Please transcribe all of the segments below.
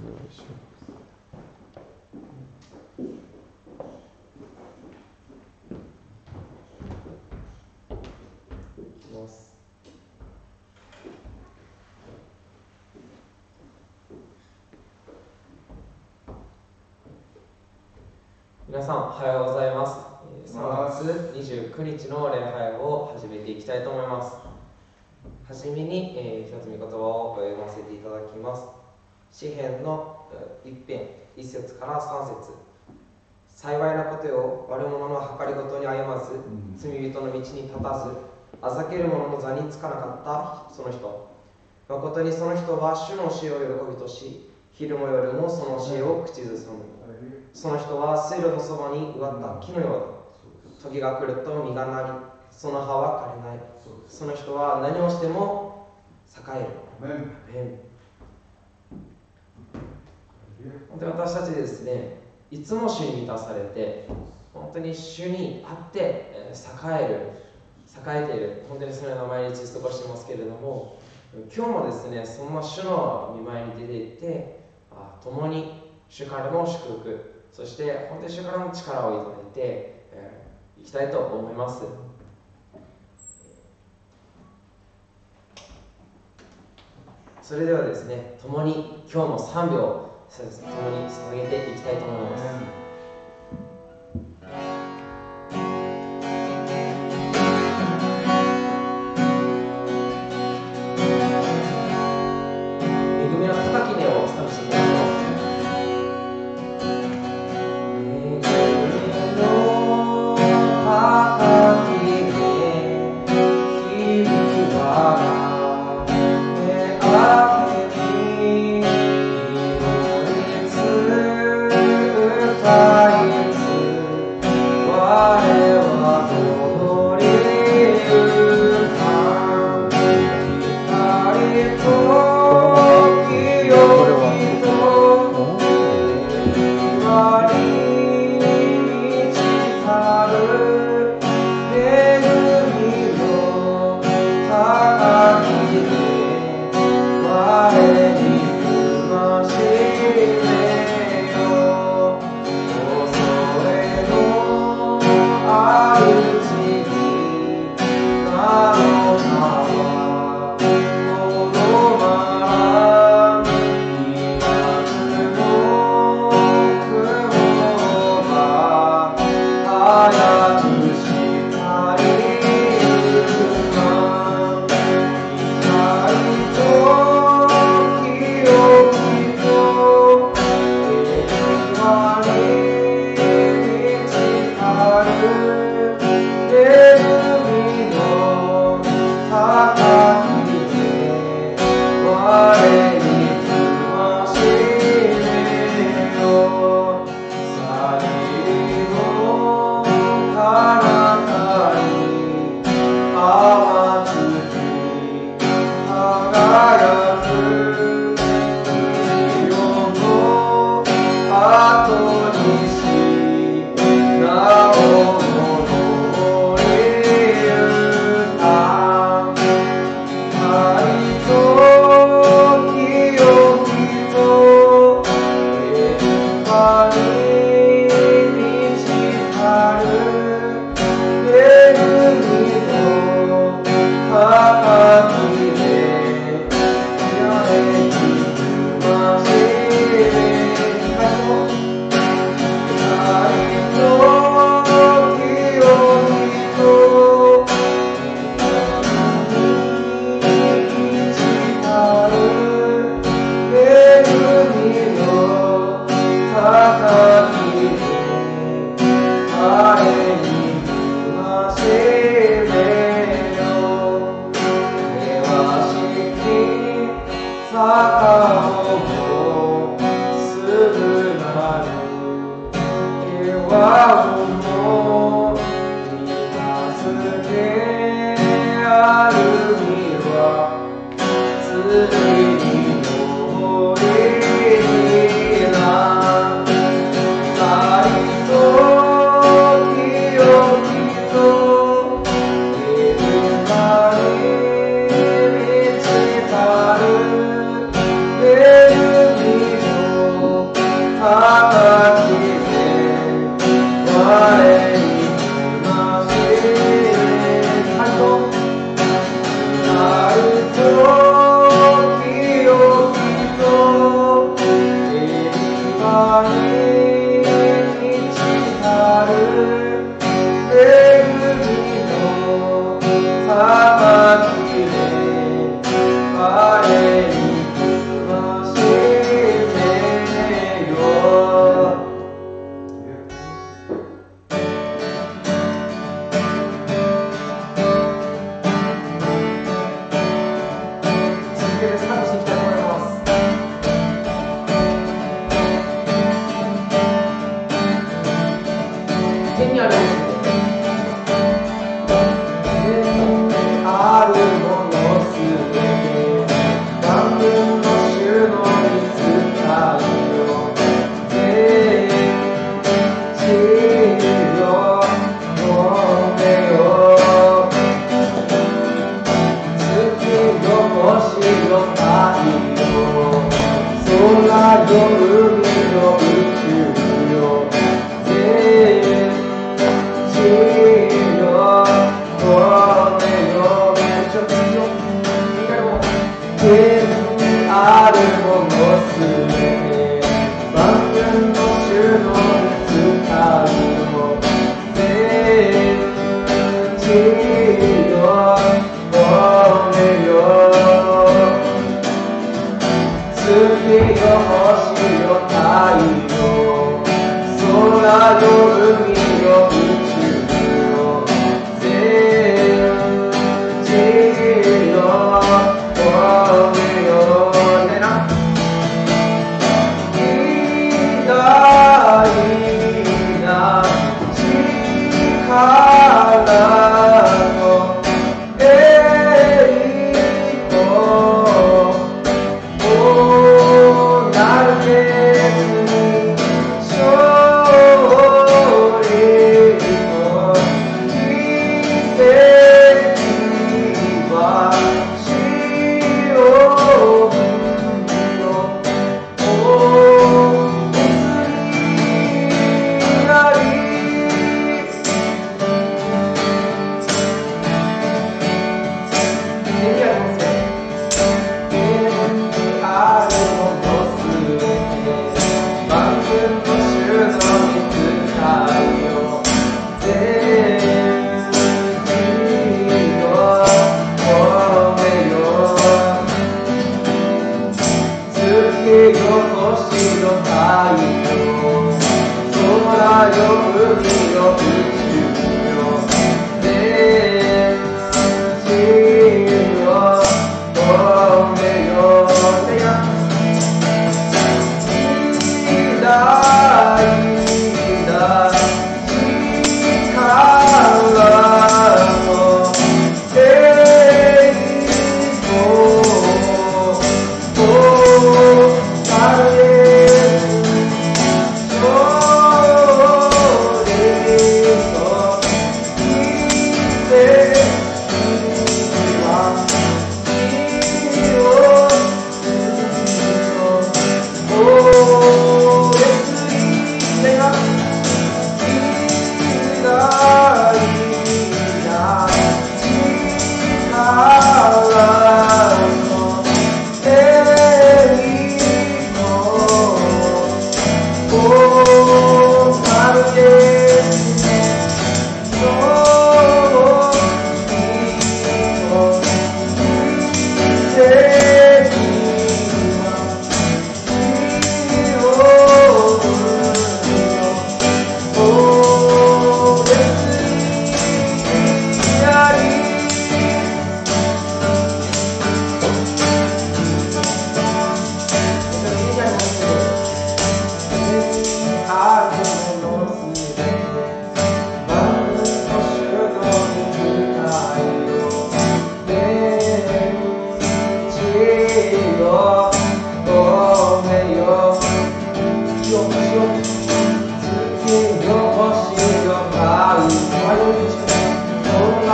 します。皆さんおはようございます。3月29日の礼拝を始めていきたいと思います。はじめに、えー、一つ御言葉を読ませていただきます詩篇の一編一節から三節。幸いなことよ悪者の計りごとに歩まず、罪人の道に立たずあざける者の座につかなかったその人。誠にその人は主の死を喜びとし昼も夜もその死を口ずさむ。その人は水路のそばに植わった木のようだ。時が来ると実がなりその葉は枯れない。その人は何をしても栄える本当に私たちですねいつも主に満たされて本当に主にあって栄える栄えている本当にそのような毎日過ごしてますけれども今日もですねそんな主の見舞いに出ていって共に主からの祝福そして本当に主からの力をいただいてい、えー、きたいと思います。それではですね共に今日も3秒そうです共に捧げていきたいと思います、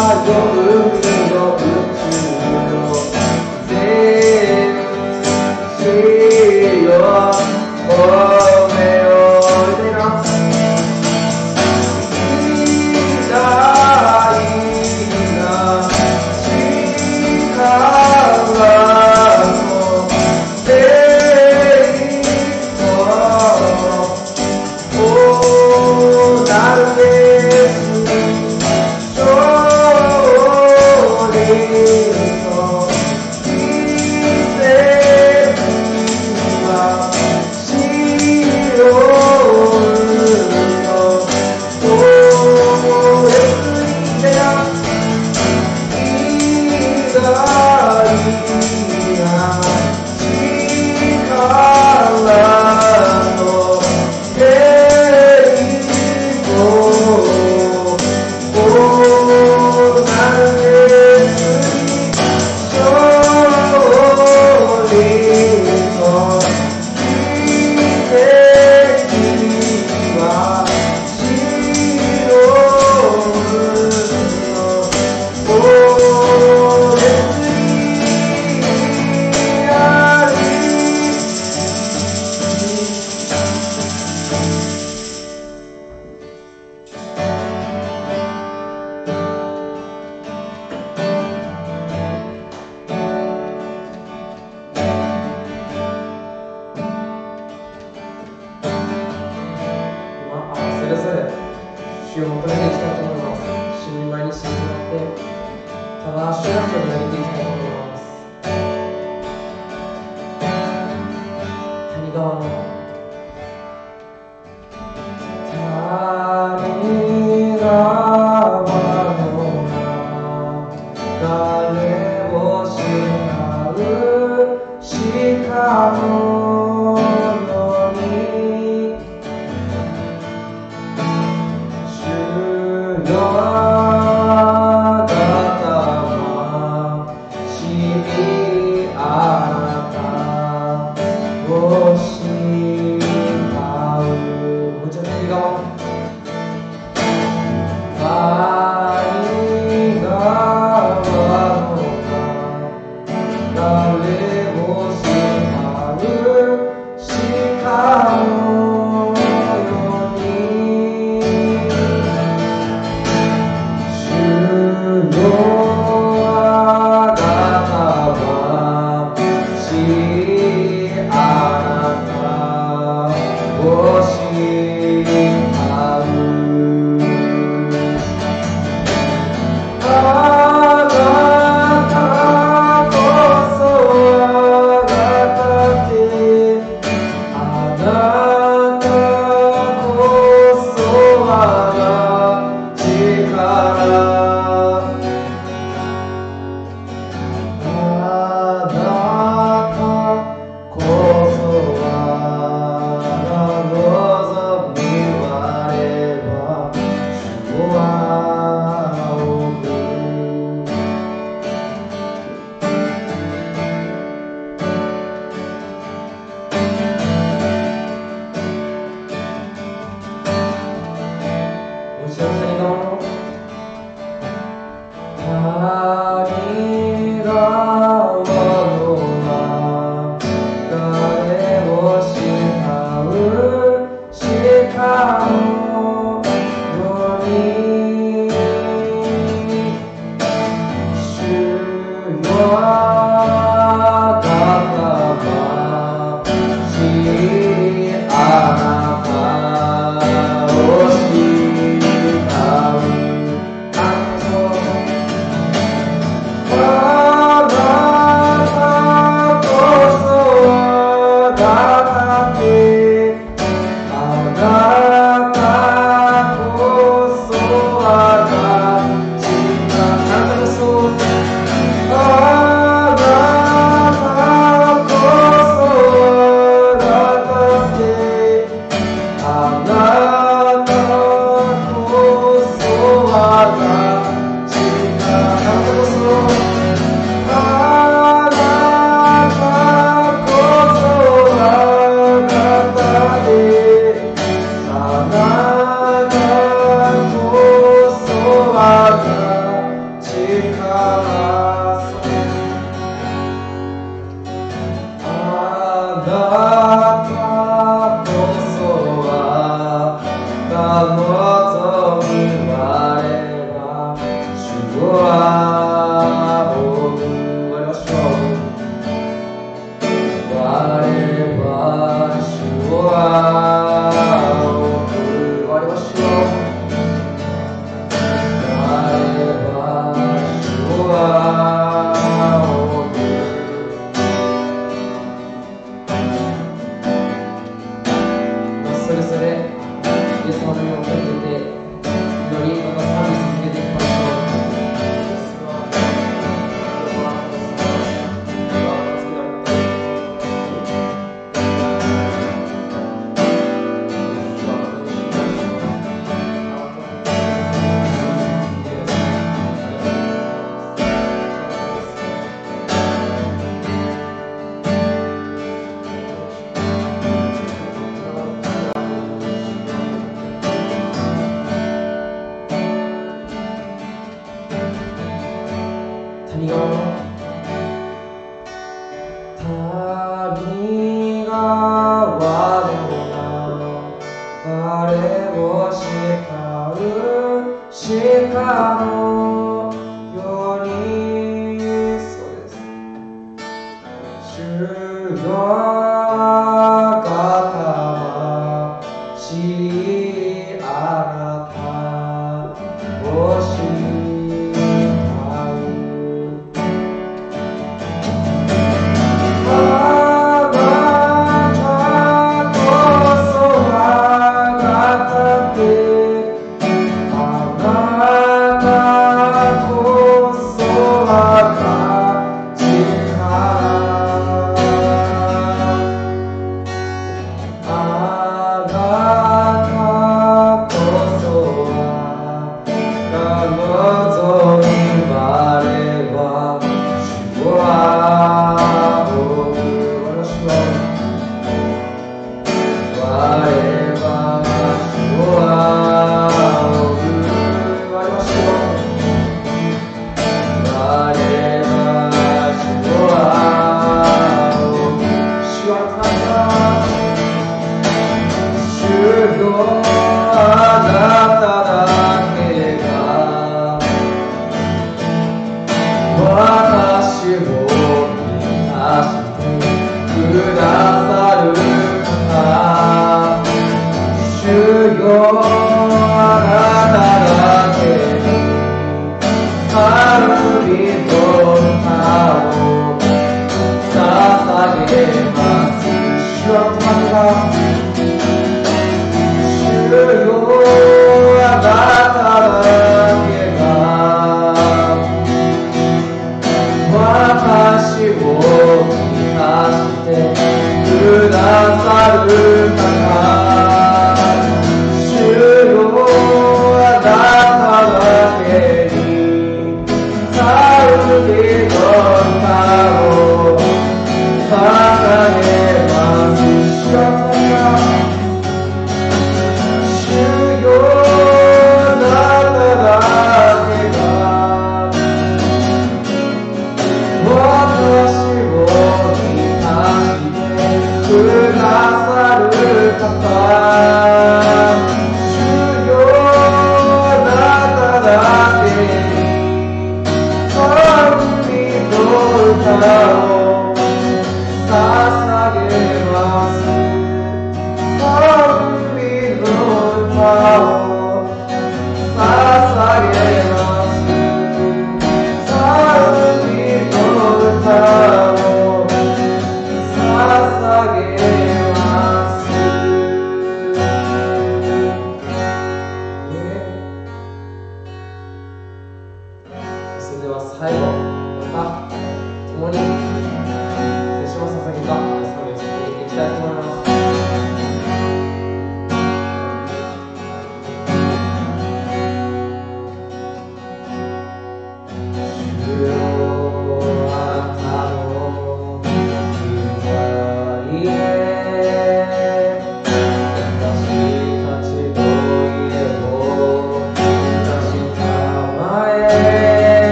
I don't know.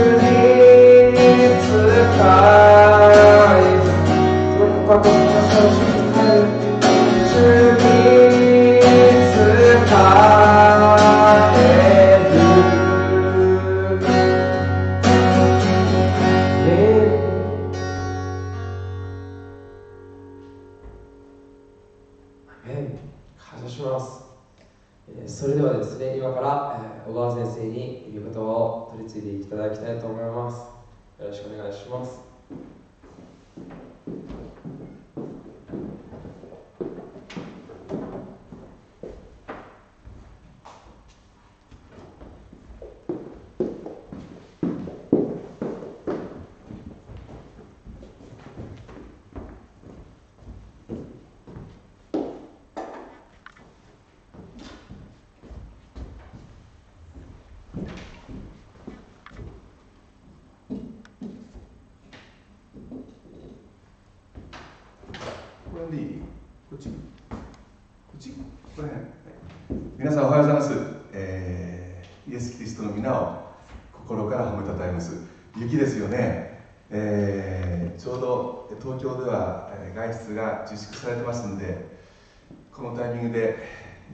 いただき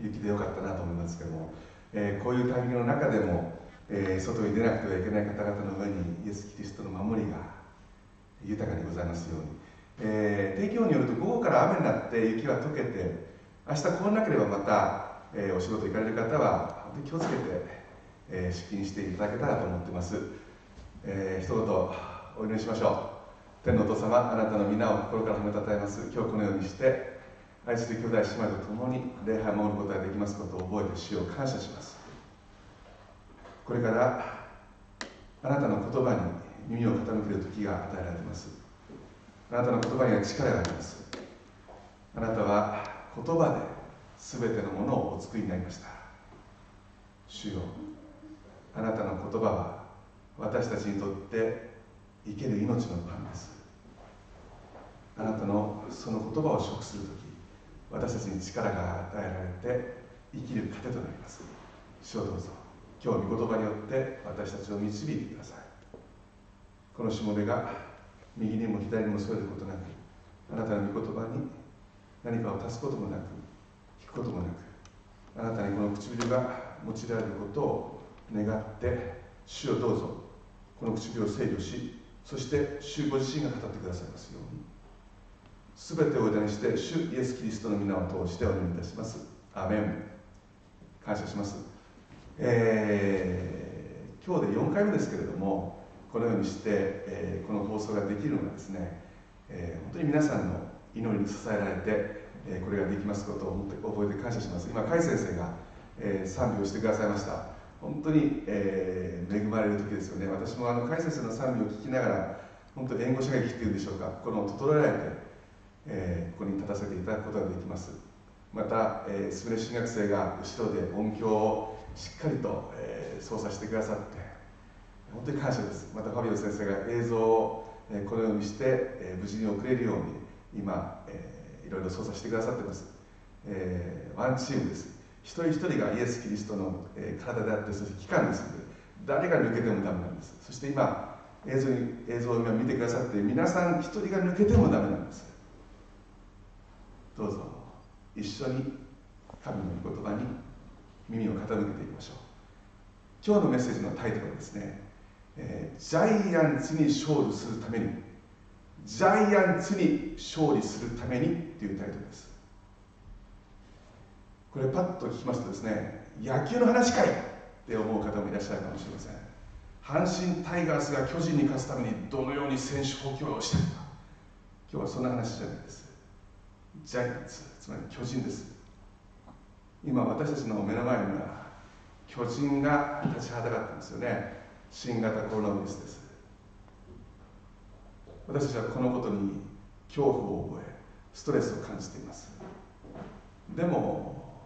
雪でよかったなと思いますけども、えー、こういうタイミングの中でも、えー、外に出なくてはいけない方々の上にイエス・キリストの守りが豊かにございますように、えー、天気予報によると午後から雨になって雪は溶けて明日来なければまた、えー、お仕事行かれる方は本当に気をつけて、えー、出勤していただけたらと思ってます、えー、一言お祈りしましょう。天のお父様あなたの皆を心から褒めたたえます。今日このようにして愛する兄弟姉妹と共に礼拝を守ることができますことを覚えて主を感謝します。これからあなたの言葉に耳を傾ける時が与えられています。あなたの言葉には力があります。あなたは言葉で全てのものをお作りになりました。主よあなたの言葉は私たちにとって生ける命のパンです。あなたのその言葉を食する私たちに力が与えられて生きる糧となります。主をどうぞ。今日御言葉によって私たちを導いてください。このしもべが右にも左にも添えることなくあなたの御言葉に何かを足すこともなく引くこともなくあなたにこの唇が用いられることを願って主をどうぞ。この唇を制御しそして主ご自身が語ってくださいますように。全てを委ねして主イエス・キリストの皆を通してお願いいたします。アメン。感謝します、えー、今日で4回目ですけれどもこのようにして、えー、この放送ができるのがですね、えー、本当に皆さんの祈りに支えられて、えこれができますことを思って覚えて感謝します。今甲斐先生が、え賛美をしてくださいました。本当に、え恵まれる時ですよね。私もあの甲斐先生の賛美を聞きながら本当援護射撃っていうんでしょうか。この整えられてえー、ここに立たせていただくことができます。また、えー、すべ新学生が後ろで音響をしっかりと、えー、操作してくださって本当に感謝です。またファビオ先生が映像を、えー、このようにして、えー、無事に送れるように今、えー、いろいろ操作してくださってます、えー、ワンチームです。一人一人がイエス・キリストの、えー、体であってそして機関ですので誰が抜けてもダメなんです。そして今映像に映像を今見てくださって皆さん一人が抜けてもダメなんです。どうぞ。一緒に神の御言葉に耳を傾けていきましょう。今日のメッセージのタイトルはですね、えー、ジャイアンツに勝利するためにジャイアンツに勝利するためにというタイトルです。これパッと聞きますとですね野球の話かいって思う方もいらっしゃるかもしれません。阪神タイガースが巨人に勝つためにどのように選手補強をしているか。今日はそんな話じゃないです。ジャイアンツつまり巨人です。今私たちの目の前には巨人が立ちはだかってますよね。新型コロナウイルスです。私たちはこのことに恐怖を覚えストレスを感じています。でも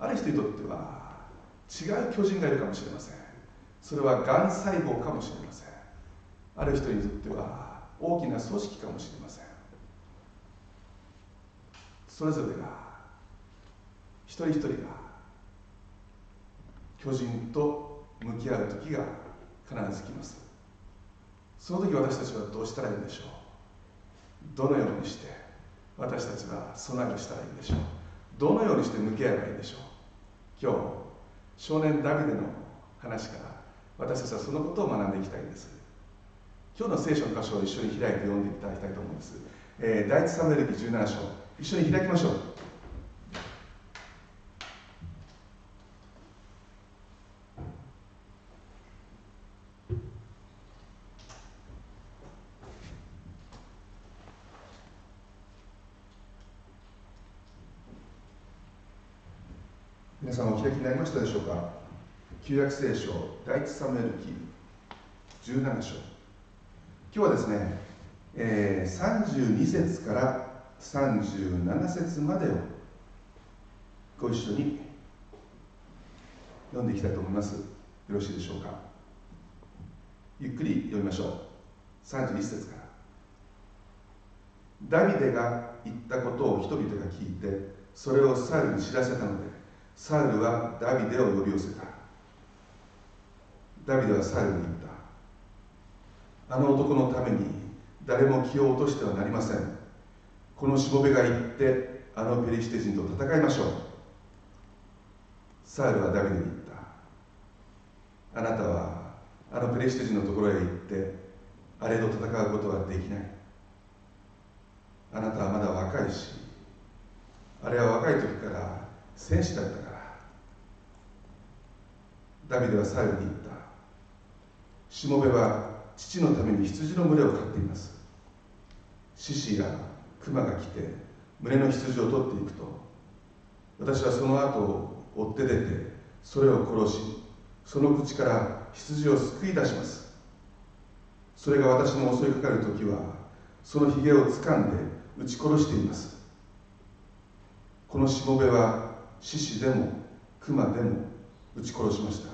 ある人にとっては違う巨人がいるかもしれません。それはがん細胞かもしれません。ある人にとっては大きな組織かもしれません。それぞれが一人一人が巨人と向き合う時が必ず来ます。その時私たちはどうしたらいいんでしょう？どのようにして私たちは備えをしたらいいんでしょう？どのようにして向き合えばいいんでしょう？今日少年ダビデの話から私たちはそのことを学んでいきたいんです。今日の聖書の箇所を一緒に開いて読んでいただきたいと思います、えー、第一サムエル記17章。一緒に開きましょう。皆さんお開きになりましたでしょうか？旧約聖書第一サムエル記17章。今日はですね、えー、32節から37節までをご一緒に読んでいきたいと思います。よろしいでしょうか？ゆっくり読みましょう。31節から。ダビデが言ったことを人々が聞いてそれをサウルに知らせたのでサウルはダビデを呼び寄せた。ダビデはサウルに言った。あの男のために誰も気を落としてはなりません。このしもべが行ってあのペリシテ人と戦いましょう。サウルはダビデに言った。あなたはあのペリシテ人のところへ行ってあれと戦うことはできない。あなたはまだ若いしあれは若い時から戦士だったから。ダビデはサウルに言った。しもべは父のために羊の群れを飼っています。獅子や熊が来て群れの羊を取っていくと。私はその後を追って出てそれを殺しその口から羊を救い出します。それが私の襲いかかる時はそのひげを掴んで撃ち殺しています。このしもべは獅子でも熊でも撃ち殺しました。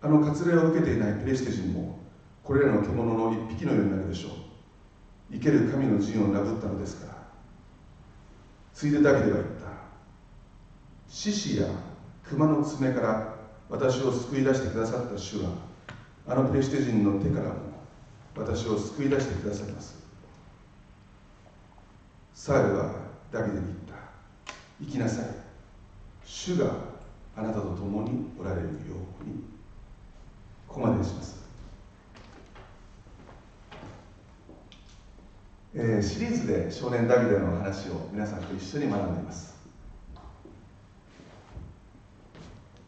あの割礼を受けていないペレシテ人もこれらの獣の一匹のようになるでしょう。ける神の陣をなぶったのですから。ついでダビデは言った。獅子や熊の爪から私を救い出してくださった主はあのペレシテ人の手からも私を救い出してくださいます。サウルはダビデに言った。行きなさい。主があなたと共におられるように。ここまでにします、えー、シリーズで少年ダビデの話を皆さんと一緒に学んでいます。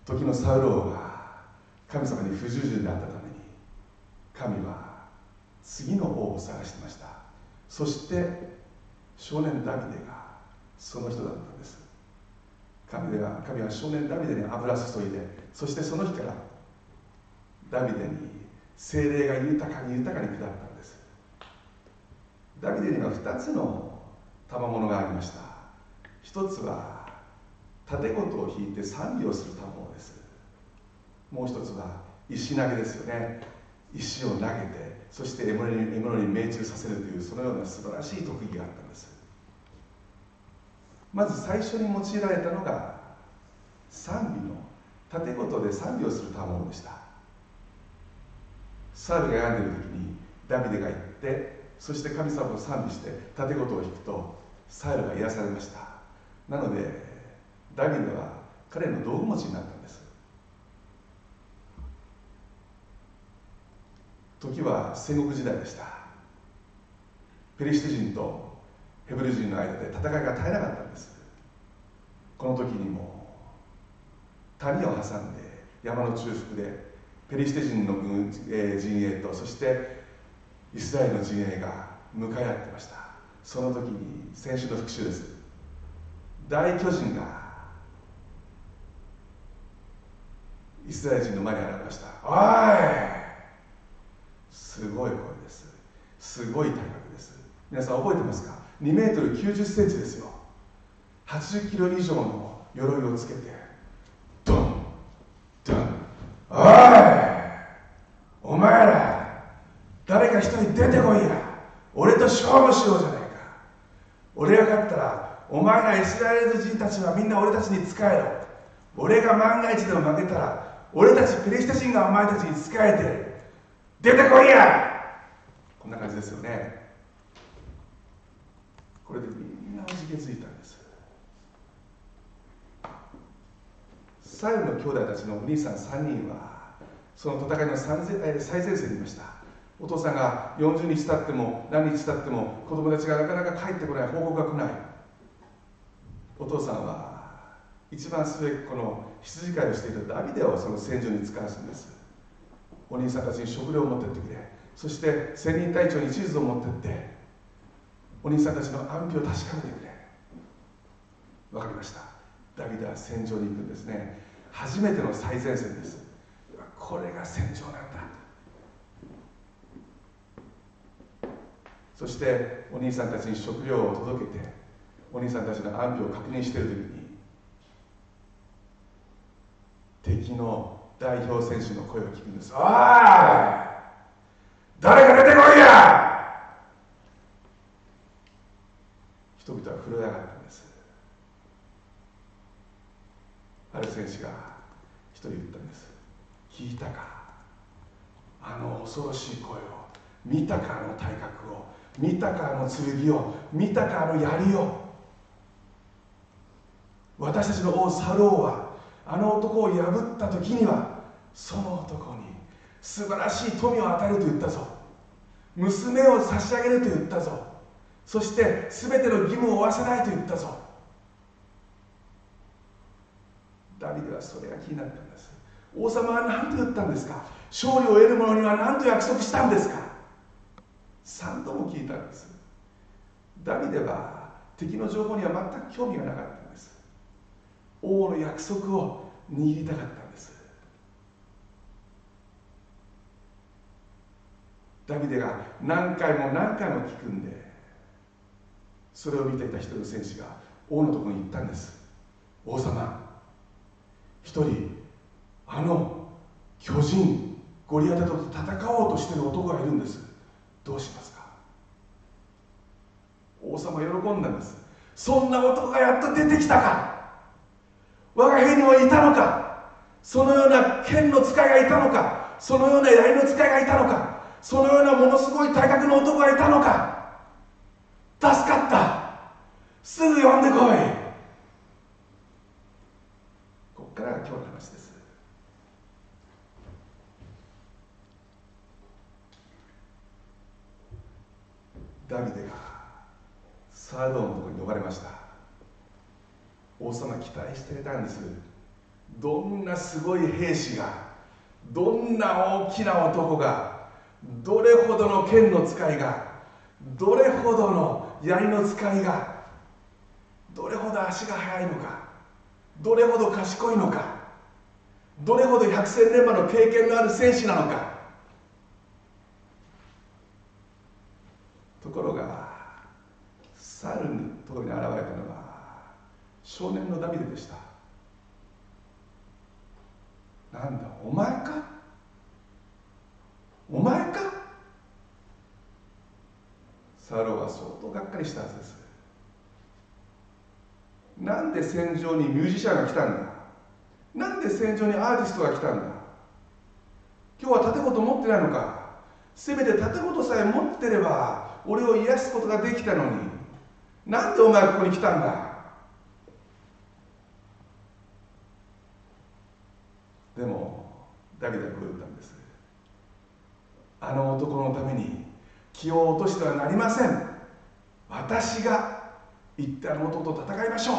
時のサウロ王が神様に不従順であったために神は次の王を探してました。そして少年ダビデがその人だったんです。神では神は少年ダビデに油注いでそしてその日からダビデに精霊が豊かに豊かに下ったダビデには2つの賜物がありました。一つは盾事を引いて賛美をする賜物です。もう一つは石投げですよね。石を投げてそして獲物に獲物に命中させるというそのような素晴らしい特技があったんです。まず最初に用いられたのが賛美の盾事で賛美をする賜物でした。サウルが病んでいる時にダビデが行ってそして神様を賛美して盾事を弾くとサウルが癒されました。なのでダビデは彼の道具持ちになったんです。時は戦国時代でした。ペリシテ人とヘブル人の間で戦いが絶えなかったんです。この時にも谷を挟んで山の中腹でペリシテ人の軍、えー、陣営とそしてイスラエルの陣営が向かい合ってました。その時に先週の復習です。大巨人がイスラエル人の前に現れました。おい！すごい声です。すごい体格です。皆さん覚えてますか？2メートル90センチですよ。80キロ以上の鎧をつけてドンドン。おい！お前ら！誰か一人出てこいや。俺と勝負しようじゃないか。俺が勝ったらお前らイスラエル人たちはみんな俺たちに仕えろ。俺が万が一でも負けたら俺たちペリシテ人がお前たちに仕えて出てこいや。こんな感じですよね。これでみんなおじけづいたんです。最後の兄弟たちのお兄さん3人はその戦いの最前線にいました。お父さんが40日経っても何日経っても子供たちがなかなか帰ってこない報告が来ない。お父さんは一番末っ子の羊飼いをしていたダビデをその戦場に使わすんです。お兄さんたちに食料を持ってってくれそして千人隊長に地図を持ってってお兄さんたちの安否を確かめてくれ。わかりました。ダビデは戦場に行くんですね。初めての最前線です。これが戦場なんだ。そしてお兄さんたちに食料を届けてお兄さんたちの安否を確認している時に敵の代表選手の声を聞くんですおい！誰か出てこいや！人々は震え上がったんです。ある選手が一人言ったんです聞いたか？あの恐ろしい声を。見たか？あの体格を。見たかあの剣を見たかあの槍を。私たちの王サローはあの男を破った時にはその男に素晴らしい富を与えると言ったぞ。娘を差し上げると言ったぞ。そして全ての義務を負わせないと言ったぞ。ダビデはそれが気になったんです。王様は何と言ったんですか？勝利を得る者には何と約束したんですか？3度も聞いたんです。ダビデは敵の情報には全く興味がなかったんです。王の約束を握りたかったんです。ダビデが何回も何回も聞くんでそれを見ていた一人の戦士が王のところに行ったんです。王様一人あの巨人ゴリアテと戦おうとしている男がいるんです。どうしますか？王様喜んだんです。そんな男がやっと出てきたか？我が家にもいたのか？そのような剣の使いがいたのか？そのような槍の使いがいたのか？そのようなものすごい体格の男がいたのか？助かった。すぐ呼んでこいここからが今日の話ですダビデがサードのところに呼ばれました王様期待してたんです。どんなすごい兵士がどんな大きな男がどれほどの剣の使いがどれほどの槍の使いがどれほど足が速いのかどれほど賢いのかどれほど百戦錬磨の経験のある戦士なのか。ところがサルのところに現れた少年のダビデでした。なんだお前か？お前か？サロは相当がっかりしたはずです。なんで戦場にミュージシャンが来たんだ？なんで戦場にアーティストが来たんだ？今日は盾事持ってないのか？せめて盾事さえ持ってれば俺を癒すことができたのに。なんでお前ここに来たんだでもダビデはこう言ったんです。あの男のために気を落としてはなりません。私が行ってあの男と戦いましょう。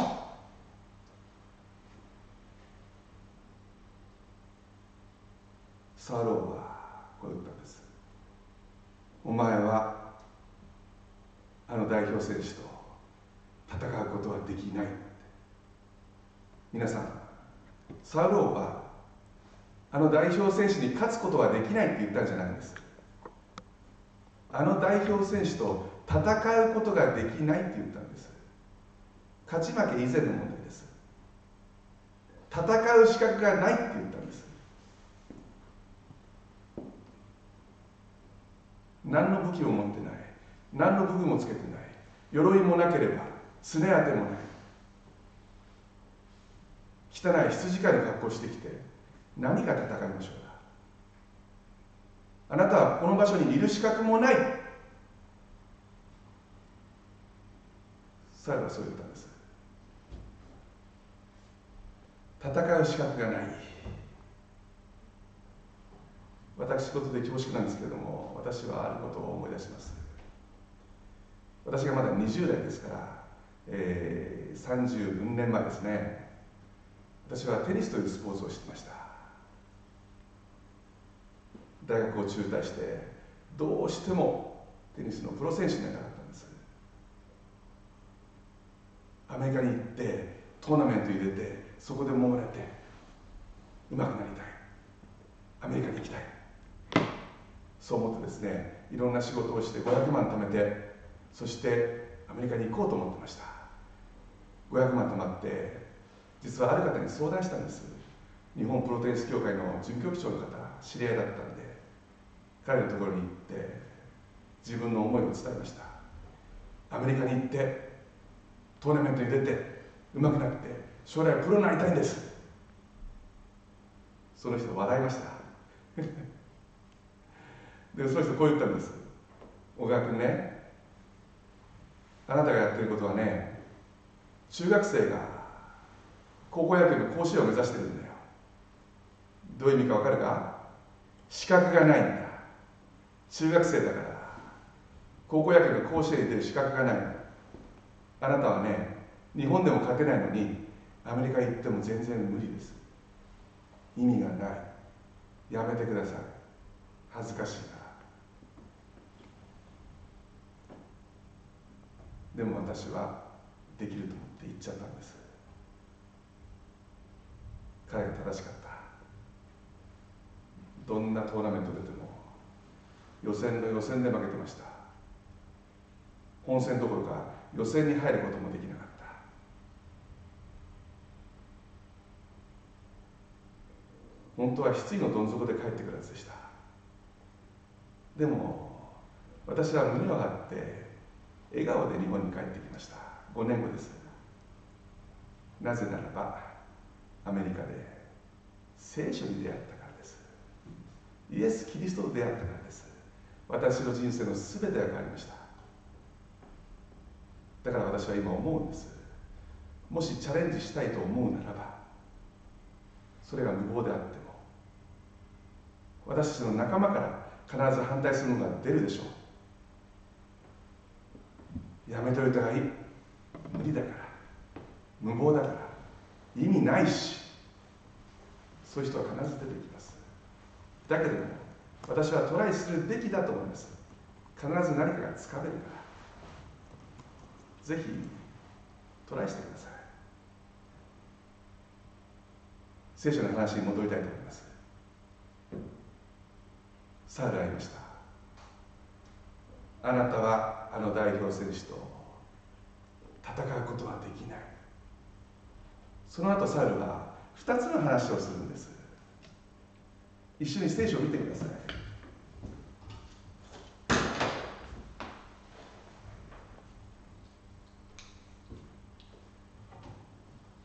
サローはこう言ったんです。お前はあの代表選手と戦うことはできない皆さんサローはあの代表選手に勝つことはできないって言ったんじゃないんです。あの代表選手と戦うことができないって言ったんです。勝ち負け以前の問題です。戦う資格がないって言ったんです。何の武器を持ってない。何の武具もつけてない。鎧もなければすね当てもない。汚い羊飼いの格好してきて何が戦いましょうか？あなたはこの場所にいる資格もない。サルはそう言ったんです。戦う資格がない。私事で恐縮なんですけれども私はあることを思い出します。私がまだ20代ですから、えー、30分年前ですね。私はテニスというスポーツを知ってました。大学を中退してどうしてもテニスのプロ選手になりたかったんです。アメリカに行ってトーナメント入れてそこで揉まれてうまくなりたい。アメリカに行きたい。そう思ってですねいろんな仕事をして500万貯めてそしてアメリカに行こうと思ってました。500万貯まって実はある方に相談したんです。日本プロテニス協会の准教局長の方知り合いだったんで彼のところに行って自分の思いを伝えました。アメリカに行ってトーナメントに出て上手くなって将来プロになりたいんです。その人笑いました。でその人こう言ったんです。小川君ねあなたがやってることはね中学生が高校野球の甲子園を目指してるんだよ。どういう意味か分かるか？資格がないんだ。中学生だから。高校野球の甲子園に出る資格がない。あなたはね日本でも勝てないのにアメリカ行っても全然無理です。意味がない。やめてください。恥ずかしいからでも私はできると思って言っちゃったんです。彼が正しかった。どんなトーナメント出ても予選の予選で負けてました。本戦どころか予選に入ることもできなかった。本当は失意のどん底で帰ってくるはずでした。でも私は胸を張って笑顔で日本に帰ってきました。5年後です。なぜならばアメリカで聖書に出会ったからです。イエス・キリストと出会ったからです。私の人生の全てが変わりました。だから私は今思うんです。もしチャレンジしたいと思うならばそれが無謀であっても私たちの仲間から必ず反対するのが出るでしょう。やめといた方がいい。無理だから。無謀だから。意味ないし。そういう人は必ず出てきます。だけれども私はトライするべきだと思います。必ず何かがつかめるから。ぜひトライしてください。聖書の話に戻りたいと思います。サウルありました。あなたはあの代表選手と戦うことはできない。その後サウルは2つの話をするんです。一緒に聖書を見てください。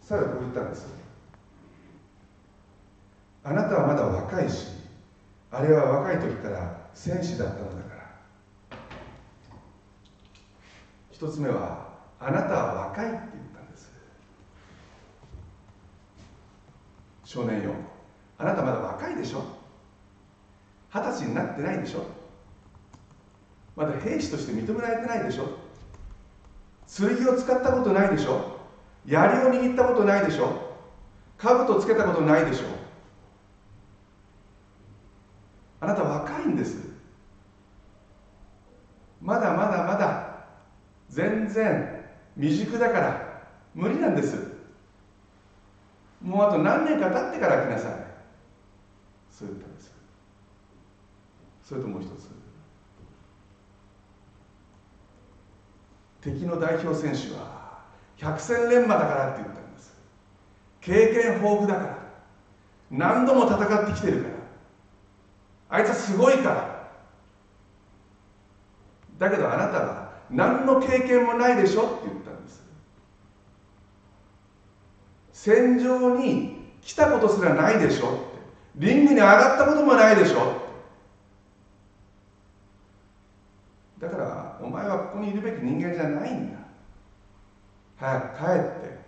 サウルはこう言ったんですあなたはまだ若いしあれは若い時から戦士だったのだから。一つ目はあなたは若いって言ったんです。少年よ。あなたまだ若いでしょ？二十歳になってないでしょ？まだ兵士として認められてないでしょ？剣を使ったことないでしょ？槍を握ったことないでしょ？兜つけたことないでしょ？あなた若いんです。まだまだまだ全然未熟だから無理なんです。もうあと何年か経ってから来なさい。そう言ったんですそれともう一つ。敵の代表選手は百戦錬磨だからって言ったんです。経験豊富だから。何度も戦ってきてるから。あいつはすごいから。だけどあなたは何の経験もないでしょって言ったんです。戦場に来たことすらないでしょって。リングに上がったこともないでしょだからお前はにいるべき人間じゃないんだ。早く帰って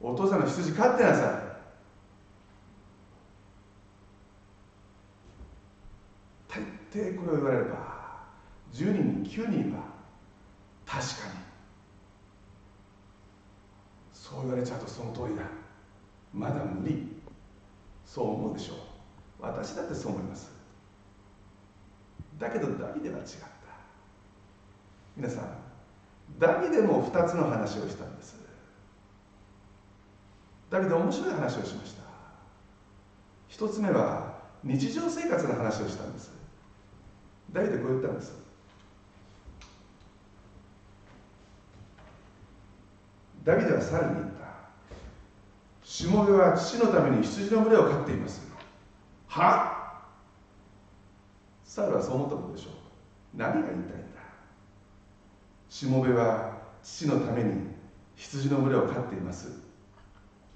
お父さんの羊飼ってなさい。大抵これを言われれば10人に9人は確かにそう言われちゃうとその通りだ。まだ無理。そう思うでしょう。私だってそう思います。だけどダビデは違った皆さんダビデも2つの話をしたんです。ダビデ面白い話をしました。1つ目は日常生活の話をしたんです。ダビデこう言ったんです？ダビデはサルに言った。しもべは父のために羊の群れを飼っています。はサルはそう思ったことでしょう。何が言いたいしもべは父のために羊の群れを飼っています。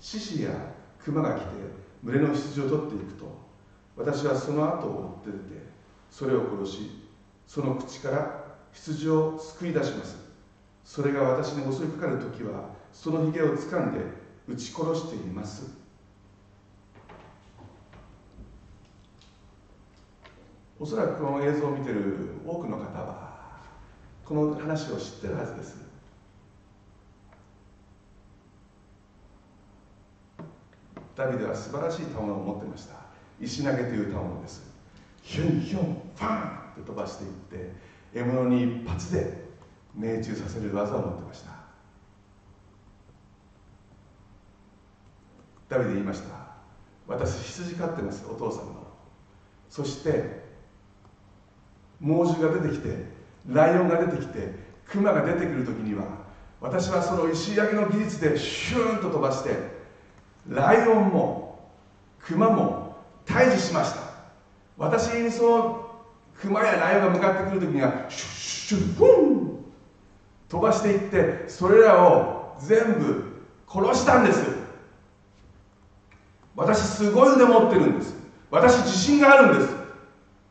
獅子や熊が来て群れの羊を取っていくと私はその後を追って出てそれを殺しその口から羊を救い出します。それが私に襲いかかる時はそのひげを掴んで撃ち殺しています。おそらくこの映像を見ている多くの方はこの話を知ってるはずです。ダビデは素晴らしい賜物を持ってました。石投げという賜物です。ヒュンヒュンファンって飛ばしていって獲物に一発で命中させる技を持ってました。ダビデ言いました。私羊飼ってますお父さんの。そして猛獣が出てきてライオンが出てきてクマが出てくる時には私はその石焼きの技術でシューンと飛ばしてライオンもクマも退治しました。私にそのクマやライオンが向かってくる時にはシュッシュッフン飛ばしていってそれらを全部殺したんです。私すごい腕持ってるんです。私自信があるんです。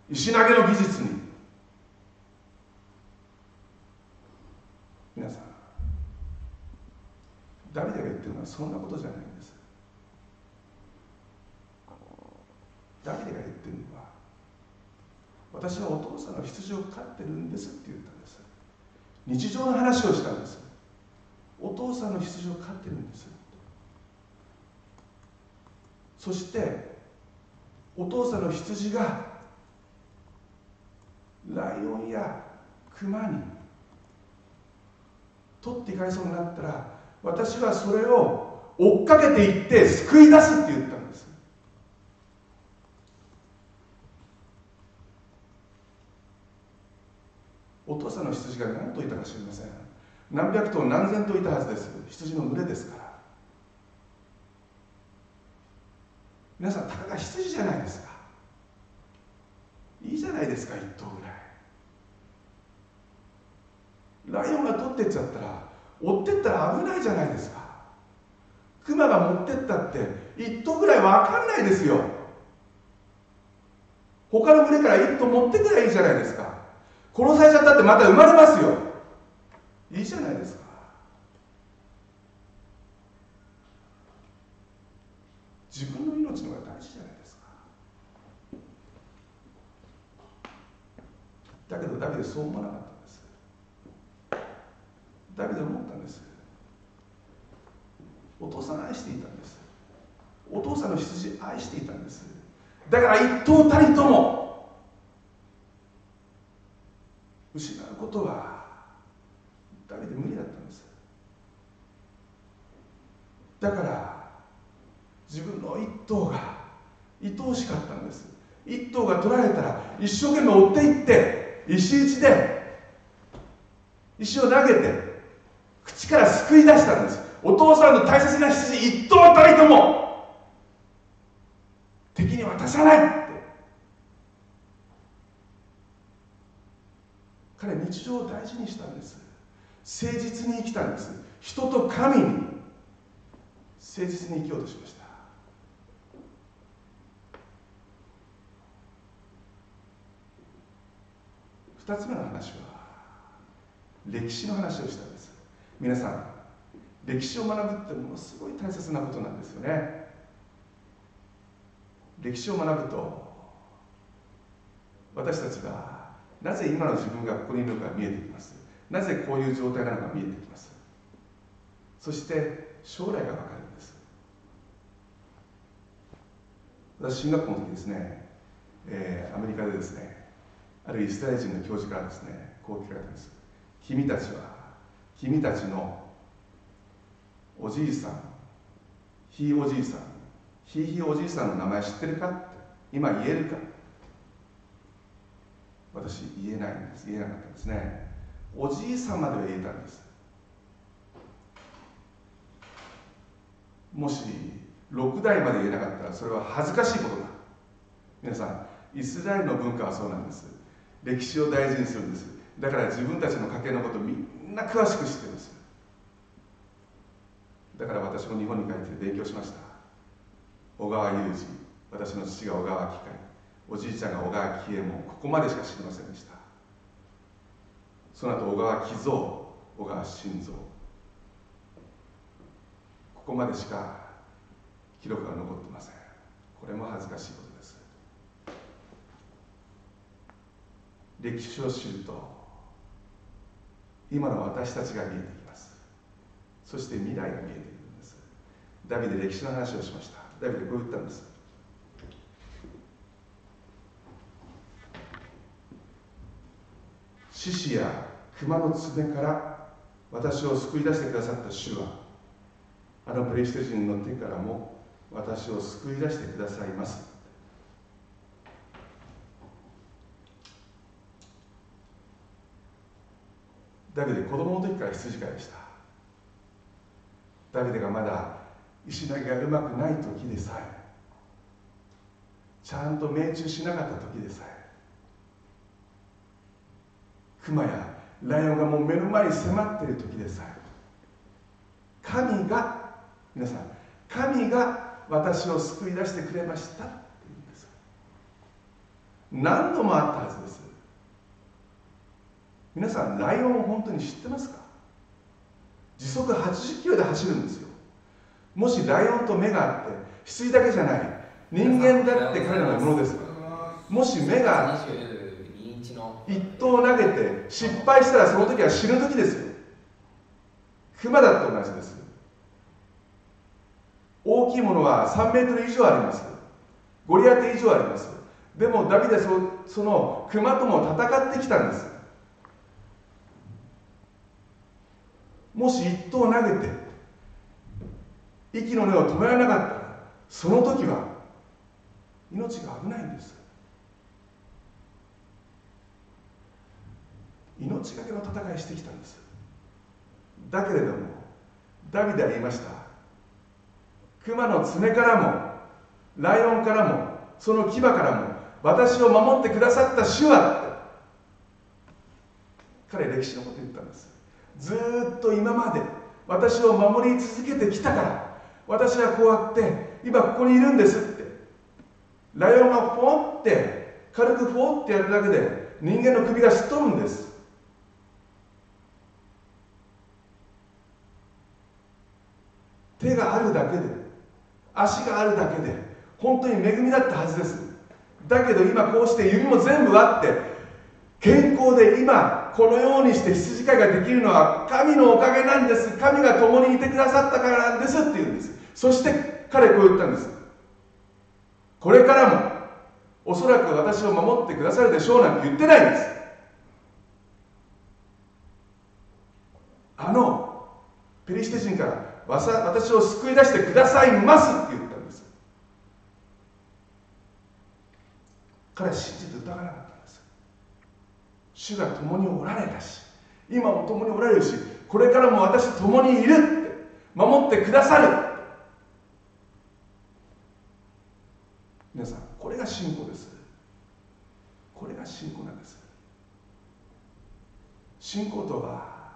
石投げの技術に皆さんダビデが言ってるのはそんなことじゃないんです。ダビデが言ってるのは私はお父さんの羊を飼ってるんですって言ったんです。日常の話をしたんです。お父さんの羊を飼ってるんです。そしてお父さんの羊がライオンやクマに取っていかれそうになったら私はそれを追っかけていって救い出すって言ったんです。お父さんの羊が何といたか知りません。何百頭何千頭いたはずです。羊の群れですから。皆さんたかが羊じゃないですか。いいじゃないですか一頭ぐらい。ライオンが取ってっちゃったら追ってったら危ないじゃないですか。クマが持ってったって一頭ぐらい分かんないですよ。他の群れから一頭持ってくらいいいじゃないですか。殺されちゃったってまた生まれますよ。いいじゃないですか。自分の命の方が大事じゃないですか。だけどダビデそう思わなかった。ダビデ思ったんです。お父さん愛していたんです。お父さんの羊愛していたんです。だから一頭たりとも失うことはダビデ無理だったんです。だから自分の一頭が愛おしかったんです。一頭が取られたら一生懸命追っていって石打ちで石を投げて口から救い出したんです。お父さんの大切な羊一頭たりとも。敵に渡さないって。彼日常を大事にしたんです。誠実に生きたんです。人と神に。誠実に生きようとしました。2つ目の話は歴史の話をしたんです。皆さん歴史を学ぶってものすごい大切なことなんですよね。歴史を学ぶと私たちがなぜ今の自分がここにいるのか見えてきます。なぜこういう状態なのか見えてきます。そして将来が分かるんです。私進学校の時ですね、えー、アメリカでですねあるイスラエル人の教授からですねこう聞かれたんです。君たちは君たちのおじいさんひいおじいさんひいひいおじいさんの名前知ってるかって今言えるか？私言えないんです。言えなかったんですね。おじいさんまでは言えたんです。もし6代まで言えなかったらそれは恥ずかしいことだ。皆さんイスラエルの文化はそうなんです。歴史を大事にするんです。だから自分たちの家系のことみんな詳しく知ってます。だから私も日本に帰って勉強しました。小川裕二。私の父が小川機械。おじいちゃんが小川喜右衛門。ここまでしか知りませんでした。その後小川喜蔵。小川晋三ここまでしか記録が残ってません。これも恥ずかしいことです。歴史を知ると今の私たちが見えてきます。そして未来が見えてくるんです。ダビデ歴史の話をしました。ダビデこう言ったんです。獅子や熊の爪から私を救い出してくださった主はあのプレイステーションの手からも私を救い出してくださいます。ダビデ子供の時から羊飼いでした。ダビデがまだ石投げがうまくない時でさえちゃんと命中しなかった時でさえ熊やライオンがもう目の前に迫っている時でさえ神が皆さん神が私を救い出してくれましたって言うんです。何度もあったはずです。皆さんライオンを本当に知ってますか？時速80キロで走るんですよ。もしライオンと目があって羊だけじゃない人間だって彼らのものですもし目が一投投げて失敗したらその時は死ぬ時ですよ。熊だって同じです。大きいものは3メートル以上あります。ゴリアテ以上あります。でもダビデそその熊とも戦ってきたんですもし一投投げて息の根を止められなかったらその時は命が危ないんです。命がけの戦いしてきたんです。だけれどもダビデは言いました。熊の爪からもライオンからもその牙からも私を守ってくださった主は彼歴史のこと言ったんです。ずっと今まで私を守り続けてきたから私はこうやって今ここにいるんですってライオンがフォンって軽くフォンってやるだけで人間の首がすっ飛ぶんです。手があるだけで足があるだけで本当に恵みだったはずです。だけど今こうして指も全部あって健康で今このようにして羊飼いができるのは神のおかげなんです。神が共にいてくださったからなんです。って言うんです。そして彼こう言ったんです。これからもおそらく私を守ってくださるでしょうなんて言ってないんです。あのペリシテ人から私を救い出してくださいますって言ったんです。彼は信じて疑わなかった。主が共におられたし今も共におられるしこれからも私共にいるって守ってくださる。皆さんこれが信仰です。これが信仰なんです。信仰とは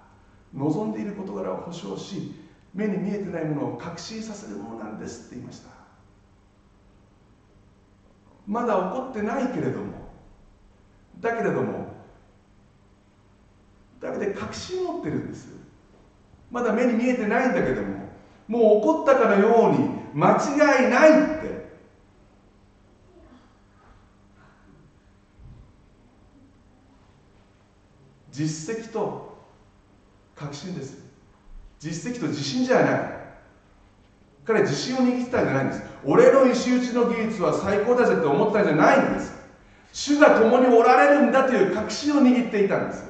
望んでいる事柄を保証し目に見えてないものを確信させるものなんですって言いました。まだ起こってないけれどもだけれどもだけで確信持ってるんです。まだ目に見えてないんだけどももう起こったかのように間違いないって。実績と確信です。実績と自信じゃない。彼自信を握ってたんじゃないんです。俺の石打ちの技術は最高だぜって思ったんじゃないんです。主が共におられるんだという確信を握っていたんです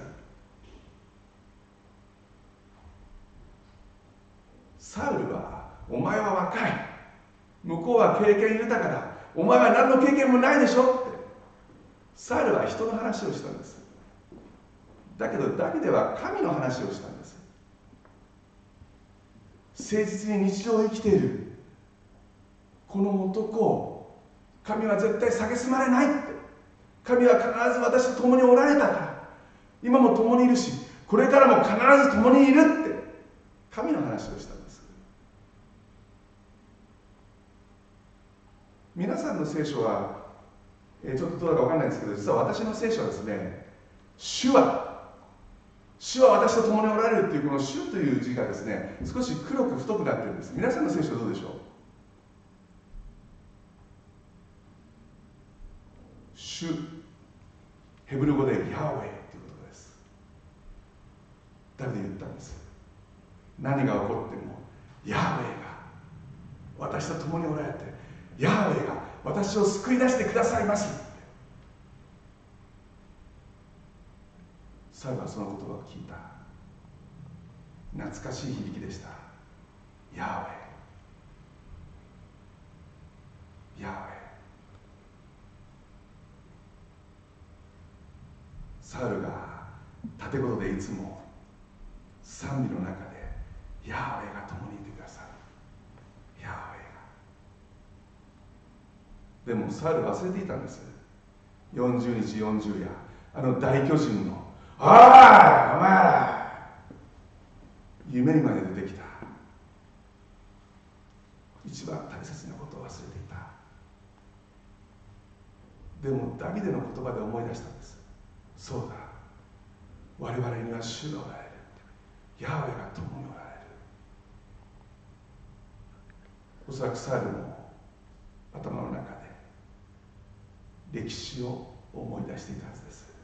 サウルはお前は若い。向こうは経験豊かだ。お前は何の経験もないでしょ。って。サルは人の話をしたんです。だけどダビデは神の話をしたんです。誠実に日常を生きている。この男を神は絶対蔑まれない。って。神は必ず私と共におられたから。今も共にいるしこれからも必ず共にいる。って。神の話をしたんです皆さんの聖書は、えー、ちょっとどうだか分かんないんですけど実は私の聖書はですね主は主は私と共におられるっていうこの主という字がですね少し黒く太くなってるんです。皆さんの聖書はどうでしょう？主。ヘブル語でヤーウェイということです。誰で言ったんです。何が起こってもヤーウェイが私と共におられてヤーウェが私を救い出してくださいます。サルはその言葉を聞いた。懐かしい響きでした。ヤーウェヤーウェサウルが縦言でいつも賛美の中でヤーウェが共にいてくださるヤーウェイがでもサル忘れていたんです。40日40夜。あの大巨人の「おいお前ら!」夢にまで出てきた。一番大切なことを忘れていたでもダビデの言葉で思い出したんですそうだ。我々には主がおられるヤーウェが共におられるおそらくサルも頭の中歴史を思い出していたはずです。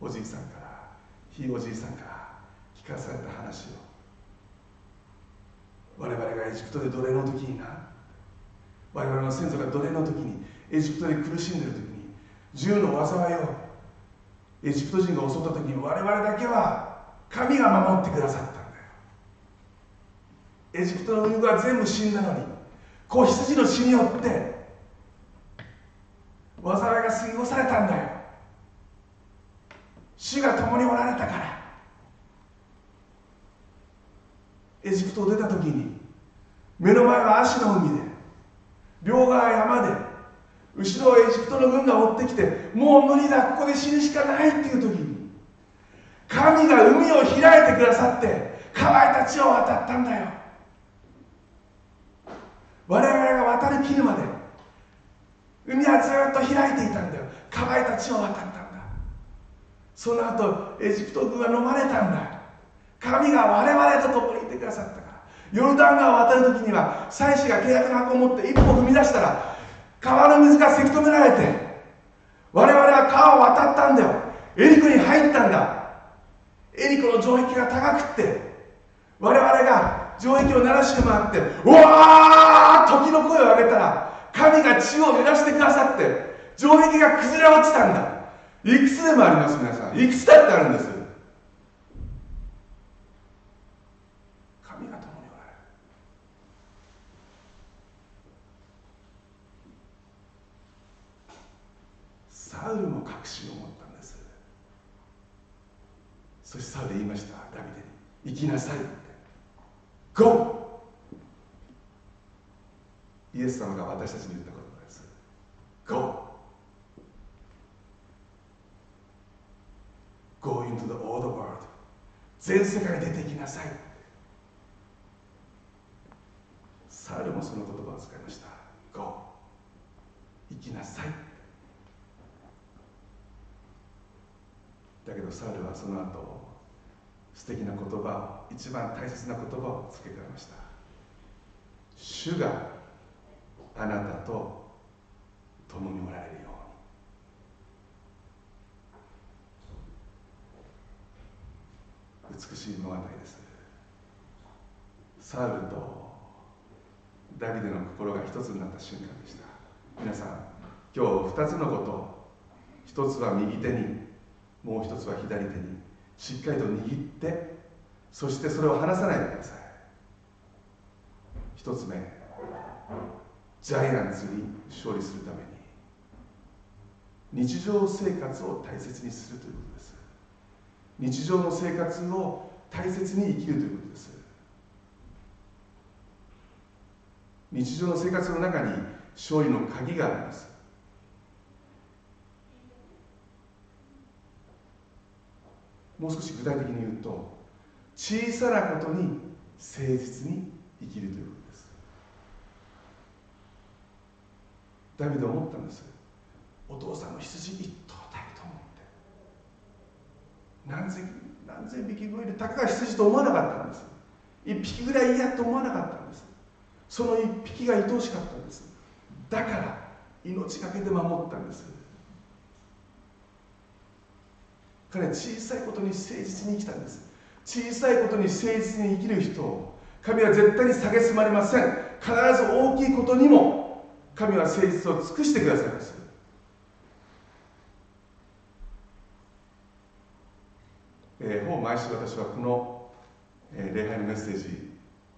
おじいさんからひいおじいさんから聞かされた話を我々がエジプトで奴隷の時にな我々の先祖が奴隷の時にエジプトで苦しんでる時に銃の災いをエジプト人が襲った時に我々だけは神が守ってくださったんだよ。エジプトの海が全部死んだのに子羊の死によって災いが過ぎ越されたんだよ。主が共におられたから。エジプトを出た時に目の前は足の海で両側山で後ろをエジプトの軍が追ってきてもう無理だここで死ぬしかないっていう時に神が海を開いてくださって乾いた地を渡ったんだよ。我々が渡りきるまで海はずっと開いていたんだよ。乾いた地を渡ったんだ。その後エジプト軍は飲まれたんだ。神が我々と共にいてくださったから。ヨルダン川を渡る時には祭司が契約の箱を持って一歩踏み出したら川の水がせき止められて我々は川を渡ったんだよ。エリコに入ったんだ。エリコの城壁が高くって我々が城壁を鳴らして回ってうわー時の声を上げたら神が地を揺らしてくださって城壁が崩れ落ちたんだ。いくつでもあります皆さん。いくつだってあるんです。神が共におられる。サウルも確信を持ったんです。そしてサウル言いました。ダビデに行きなさいって。GO イエス様が私たちに言ったことです。GO. Go into the old world. 全世界に出てきなさい。サルもその言葉を使いました。Go. 行きなさい。だけどサルはその後素敵な言葉を一番大切な言葉を付け加えました。主があなたと共におられるように。美しい物語です。サウルとダビデの心が一つになった瞬間でした。皆さん今日二つのこと一つは右手にもう一つは左手にしっかりと握ってそしてそれを離さないでください。一つ目ジャイアンツに勝利するために。日常生活を大切にするということです。日常の生活を大切に生きるということです。日常の生活の中に勝利の鍵があります。もう少し具体的に言うと小さなことに誠実に生きるということですダビデは思ったんです。お父さんの羊一頭たりと思って。何千何千匹ぐらいでたかが羊と思わなかったんです。一匹ぐらい嫌と思わなかったんです。その一匹が愛おしかったんです。だから命がけで守ったんです。彼は小さいことに誠実に生きたんです。小さいことに誠実に生きる人を神は絶対に蔑まれません。必ず大きいことにも神は誠実を尽くしてくださいます。えー、ほぼ毎週私はこの、えー、礼拝のメッセージ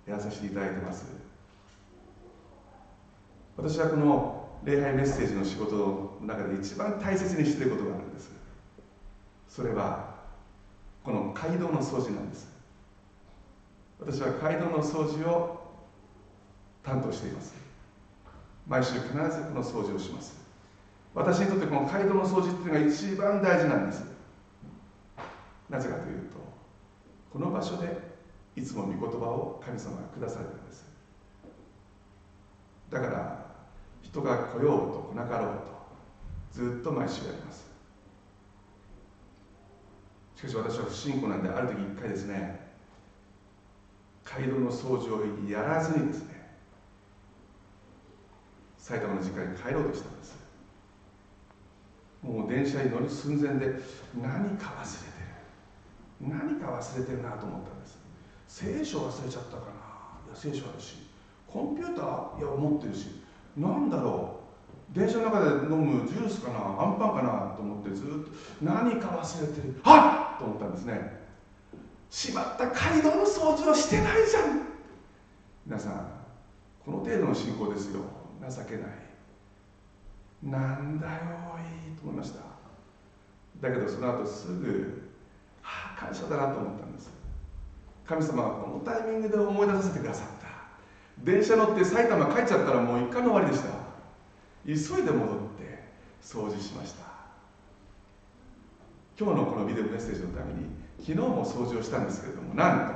やらさせていただいてます。私はこの礼拝メッセージの仕事の中で一番大切にしていることがあるんです。それはこの街道の掃除なんです。私は街道の掃除を担当しています。毎週必ずこの掃除をします。私にとってこの街道の掃除っていうのが一番大事なんです。なぜかというとこの場所でいつも御言葉を神様がくださるんです。だから人が来ようと来なかろうとずっと毎週やります。しかし私は不信仰なんである時一回ですね街道の掃除をやらずにですね埼玉の実家に帰ろうとしたんです。もう電車に乗る寸前で何か忘れてる。何か忘れてるなと思ったんです。聖書忘れちゃったかな。いや聖書あるし。コンピューター？いや持ってるし。なんだろう。電車の中で飲むジュースかな？アンパンかなと思ってずっと何か忘れてる。はっと思ったんですね。しまった。街道の掃除をしてないじゃん。皆さんこの程度の信仰ですよ。情けない。なんだよいいと思いました。だけどその後すぐはあ感謝だなと思ったんです。神様はこのタイミングで思い出させてくださった。電車乗って埼玉帰っちゃったらもう一回の終わりでした。急いで戻って掃除しました。今日のこのビデオメッセージのために昨日も掃除をしたんですけれどもなんと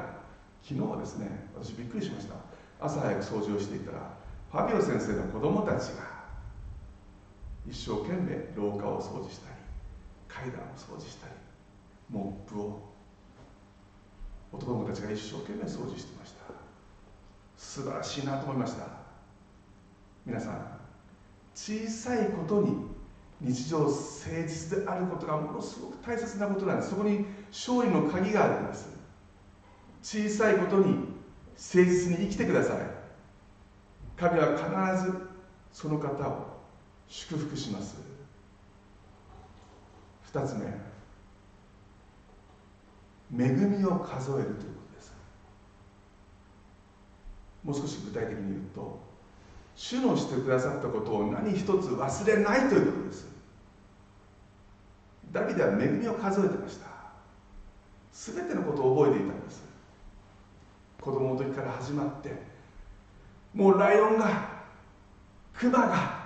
昨日はですね私びっくりしました。朝早く掃除をしていたらファビオ先生の子供たちが一生懸命廊下を掃除したり階段を掃除したりモップを男の子たちが一生懸命掃除してました。素晴らしいなと思いました。皆さん小さいことに日常誠実であることがものすごく大切なことなんです。そこに勝利の鍵があるんです。小さいことに誠実に生きてください。神は必ずその方を祝福します。二つ目。恵みを数えるということです。もう少し具体的に言うと主のしてくださったことを何一つ忘れないということです。ダビデは恵みを数えてました。全てのことを覚えていたんです。子供の時から始まってもうライオンがクマが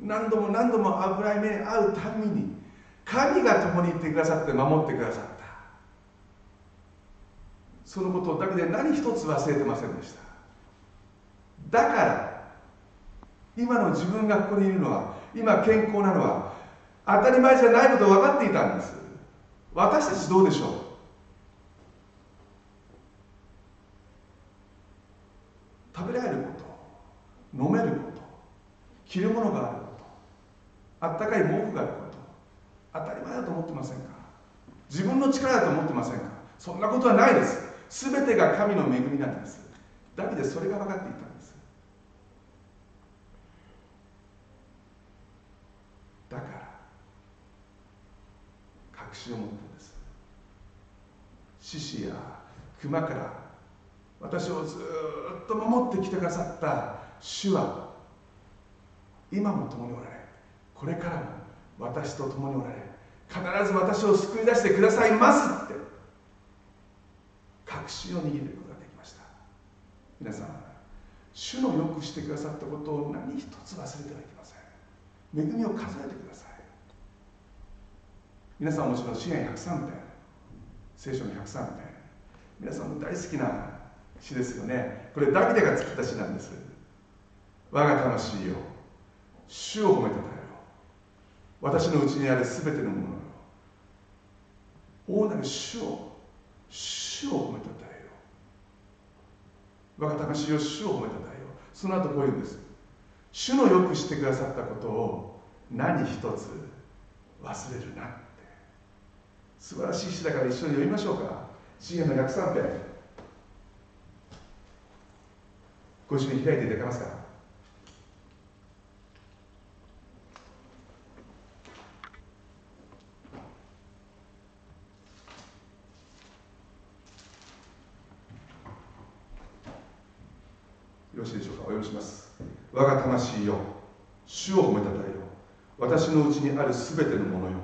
何度も何度も油目に遭うたびに神が共にいてくださって守ってくださった。そのことだけで何一つ忘れてませんでした。だから今の自分がここにいるのは今健康なのは当たり前じゃないことを分かっていたんです。私たちどうでしょう食べられること飲めること着るものがあることあったかい毛布があること。当たり前だと思ってませんか。自分の力だと思ってませんか。そんなことはないです。全てが神の恵みなんです。ダビデそれが分かっていたんです。だから確信を持ったんです。獅子や熊から私をずっと守ってきてくださった主は今も共におられこれからも私と共におられ必ず私を救い出してくださいますって確信を握ることができました。皆さん主のよくしてくださったことを何一つ忘れてはいけません。恵みを数えてください。皆さんもちろん支援103編聖書の103編皆さんも大好きな詩ですよね。これダビデが作った詩なんです。我が魂よ主を褒めたた私のうちにあるすべてのもの。大なる主を主を褒めたたえよ我が魂を主を褒めたたえよその後こういうんです。主のよくしてくださったことを何一つ忘れるなって。素晴らしい詩だから一緒に読みましょうか。詩篇の103編。ご一緒に開いていただけますかよろしいでしょうかお読みします我が魂よ。主を褒めたたえよ。私のうちにあるすべてのものよ。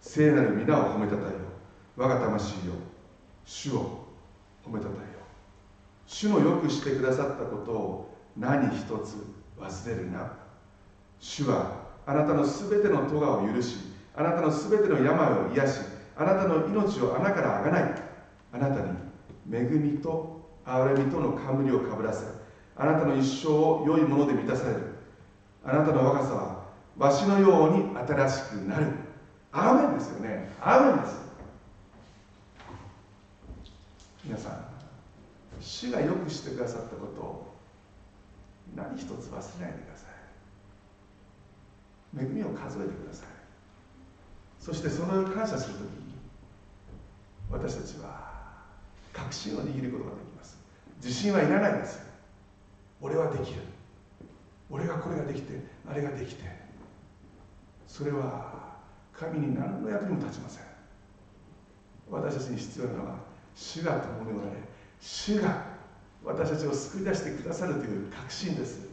聖なる皆を褒めたたえよ。我が魂よ。主を褒めたたえよ。主のよくしてくださったことを何一つ忘れるな。主はあなたのすべての咎を許しあなたのすべての病を癒しあなたの命を穴からあがない。あなたに恵みと憐れみとの冠をかぶらせあなたの一生を良いもので満たされる。あなたの若さはわしのように新しくなる。アーメンですよね。アーメンです。皆さん主がよくしてくださったことを何一つ忘れないでください。恵みを数えてください。そしてその感謝するときに私たちは確信を握ることができます。自信はいらないんです。俺はできる。俺がこれができてあれができて。それは神に何の役にも立ちません。私たちに必要なのは主が共におられ主が私たちを救い出してくださるという確信です。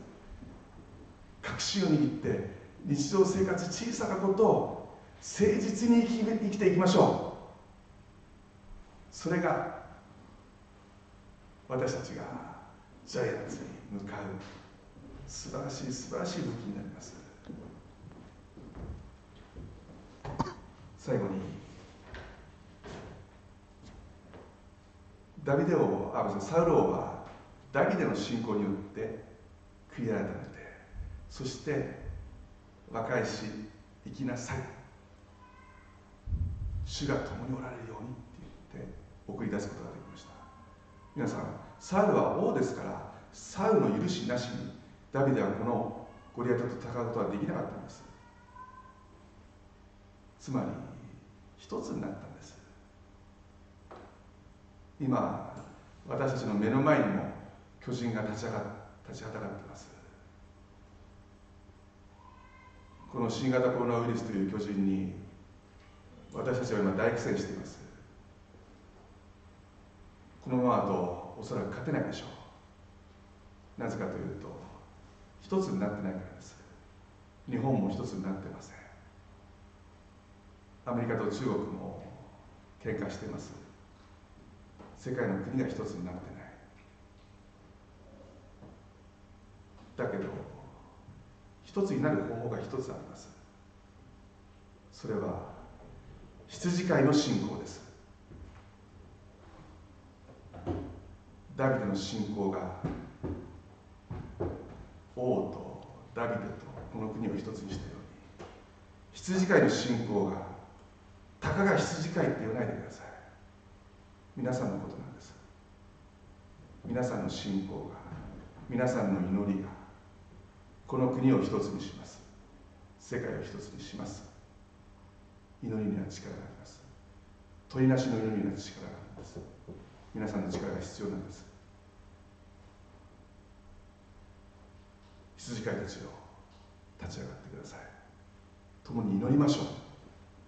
確信を握って日常生活小さなことを誠実に生き生きていきましょう。それが私たちがジャイアンツに向かう素晴らしい素晴らしい武器になります。最後にダビデ王あサウル王はダビデの信仰によって悔い改めてそして和解し生きなさい。主が共におられるようにって言って送り出すことができました。皆さんサウルは王ですからサウルの許しなしにダビデはこのゴリアテと戦うことはできなかったんです。つまり一つになったんです。今私たちの目の前にも巨人が立ち上が立ちはだかっています。この新型コロナウイルスという巨人に私たちは今大苦戦しています。このままだとおそらく勝てないでしょう。なぜかというと一つになってないからです。日本も一つになってません。アメリカと中国も喧嘩しています。世界の国が一つになってない。だけど一つになる方法が一つあります。それは羊飼いの信仰です。ダビデの信仰が王とダビデとこの国を一つにしたように羊飼いの信仰がたかが羊飼いって言わないでください。皆さんのことなんです。皆さんの信仰が皆さんの祈りがこの国を一つにします。世界を一つにします。祈りには力があります。鳥なしの祈りには力があります。皆さんの力が必要なんです。羊飼いたちを立ち上がってください。共に祈りましょう。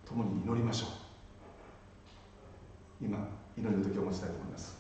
共に祈りましょう。今祈りの時を持ちたいと思います。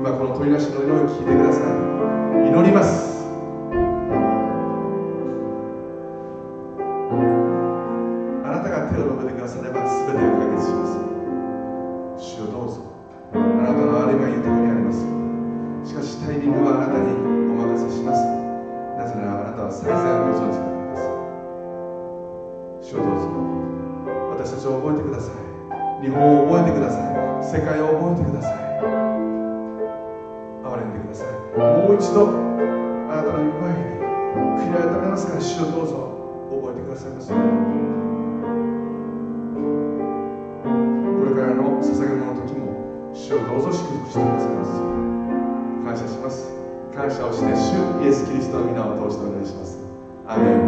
今この取り出しの祈りを聞いてください。祈ります。一度あなたの前に悔い改めますから主をどうぞ覚えてくださいませこれからの捧げ物の時も主をどうぞ祝福してくださいます感謝します。感謝をして主イエス・キリストの皆を通してお願いします。アメン。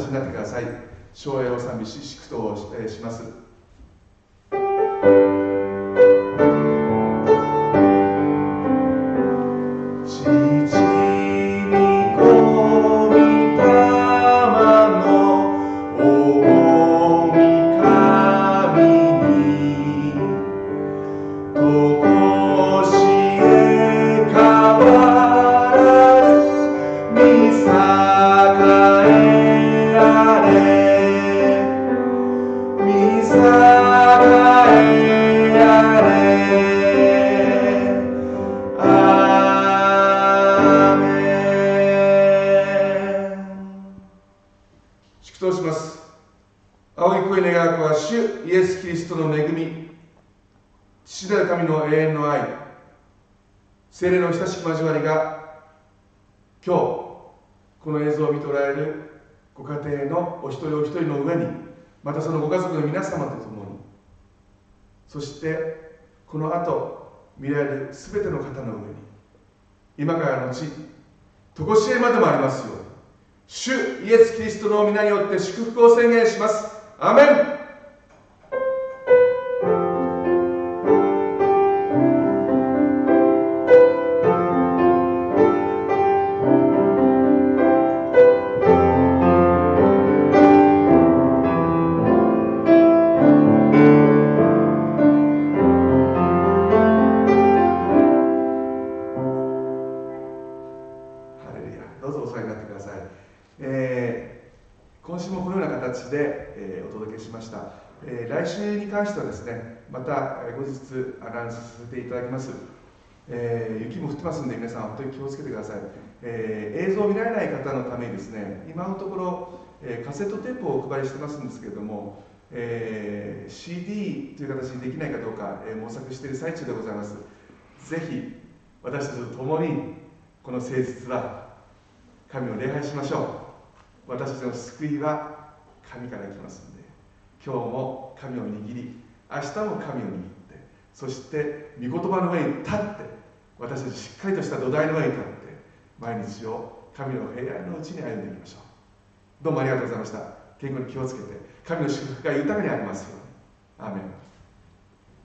ぞ皆さんお立ちになってください。昭和を賛美し祝祷をします。本当に気をつけてください。え、映像を見られない方のためにですね。今のところえカセットテープをお配りしてますんですけれども、えー、CD という形にできないかどうか、えー、模索している最中でございますぜひ私たちと共にこの誠実は神を礼拝しましょう私たちの救いは神から来ますので今日も神を握り明日も神を握ってそして御言葉の上に立って私たちしっかりとした土台の上に立って毎日を神の平安のうちに歩んでいきましょう。どうもありがとうございました。健康に気をつけて神の祝福が豊かにありますように。アーメン。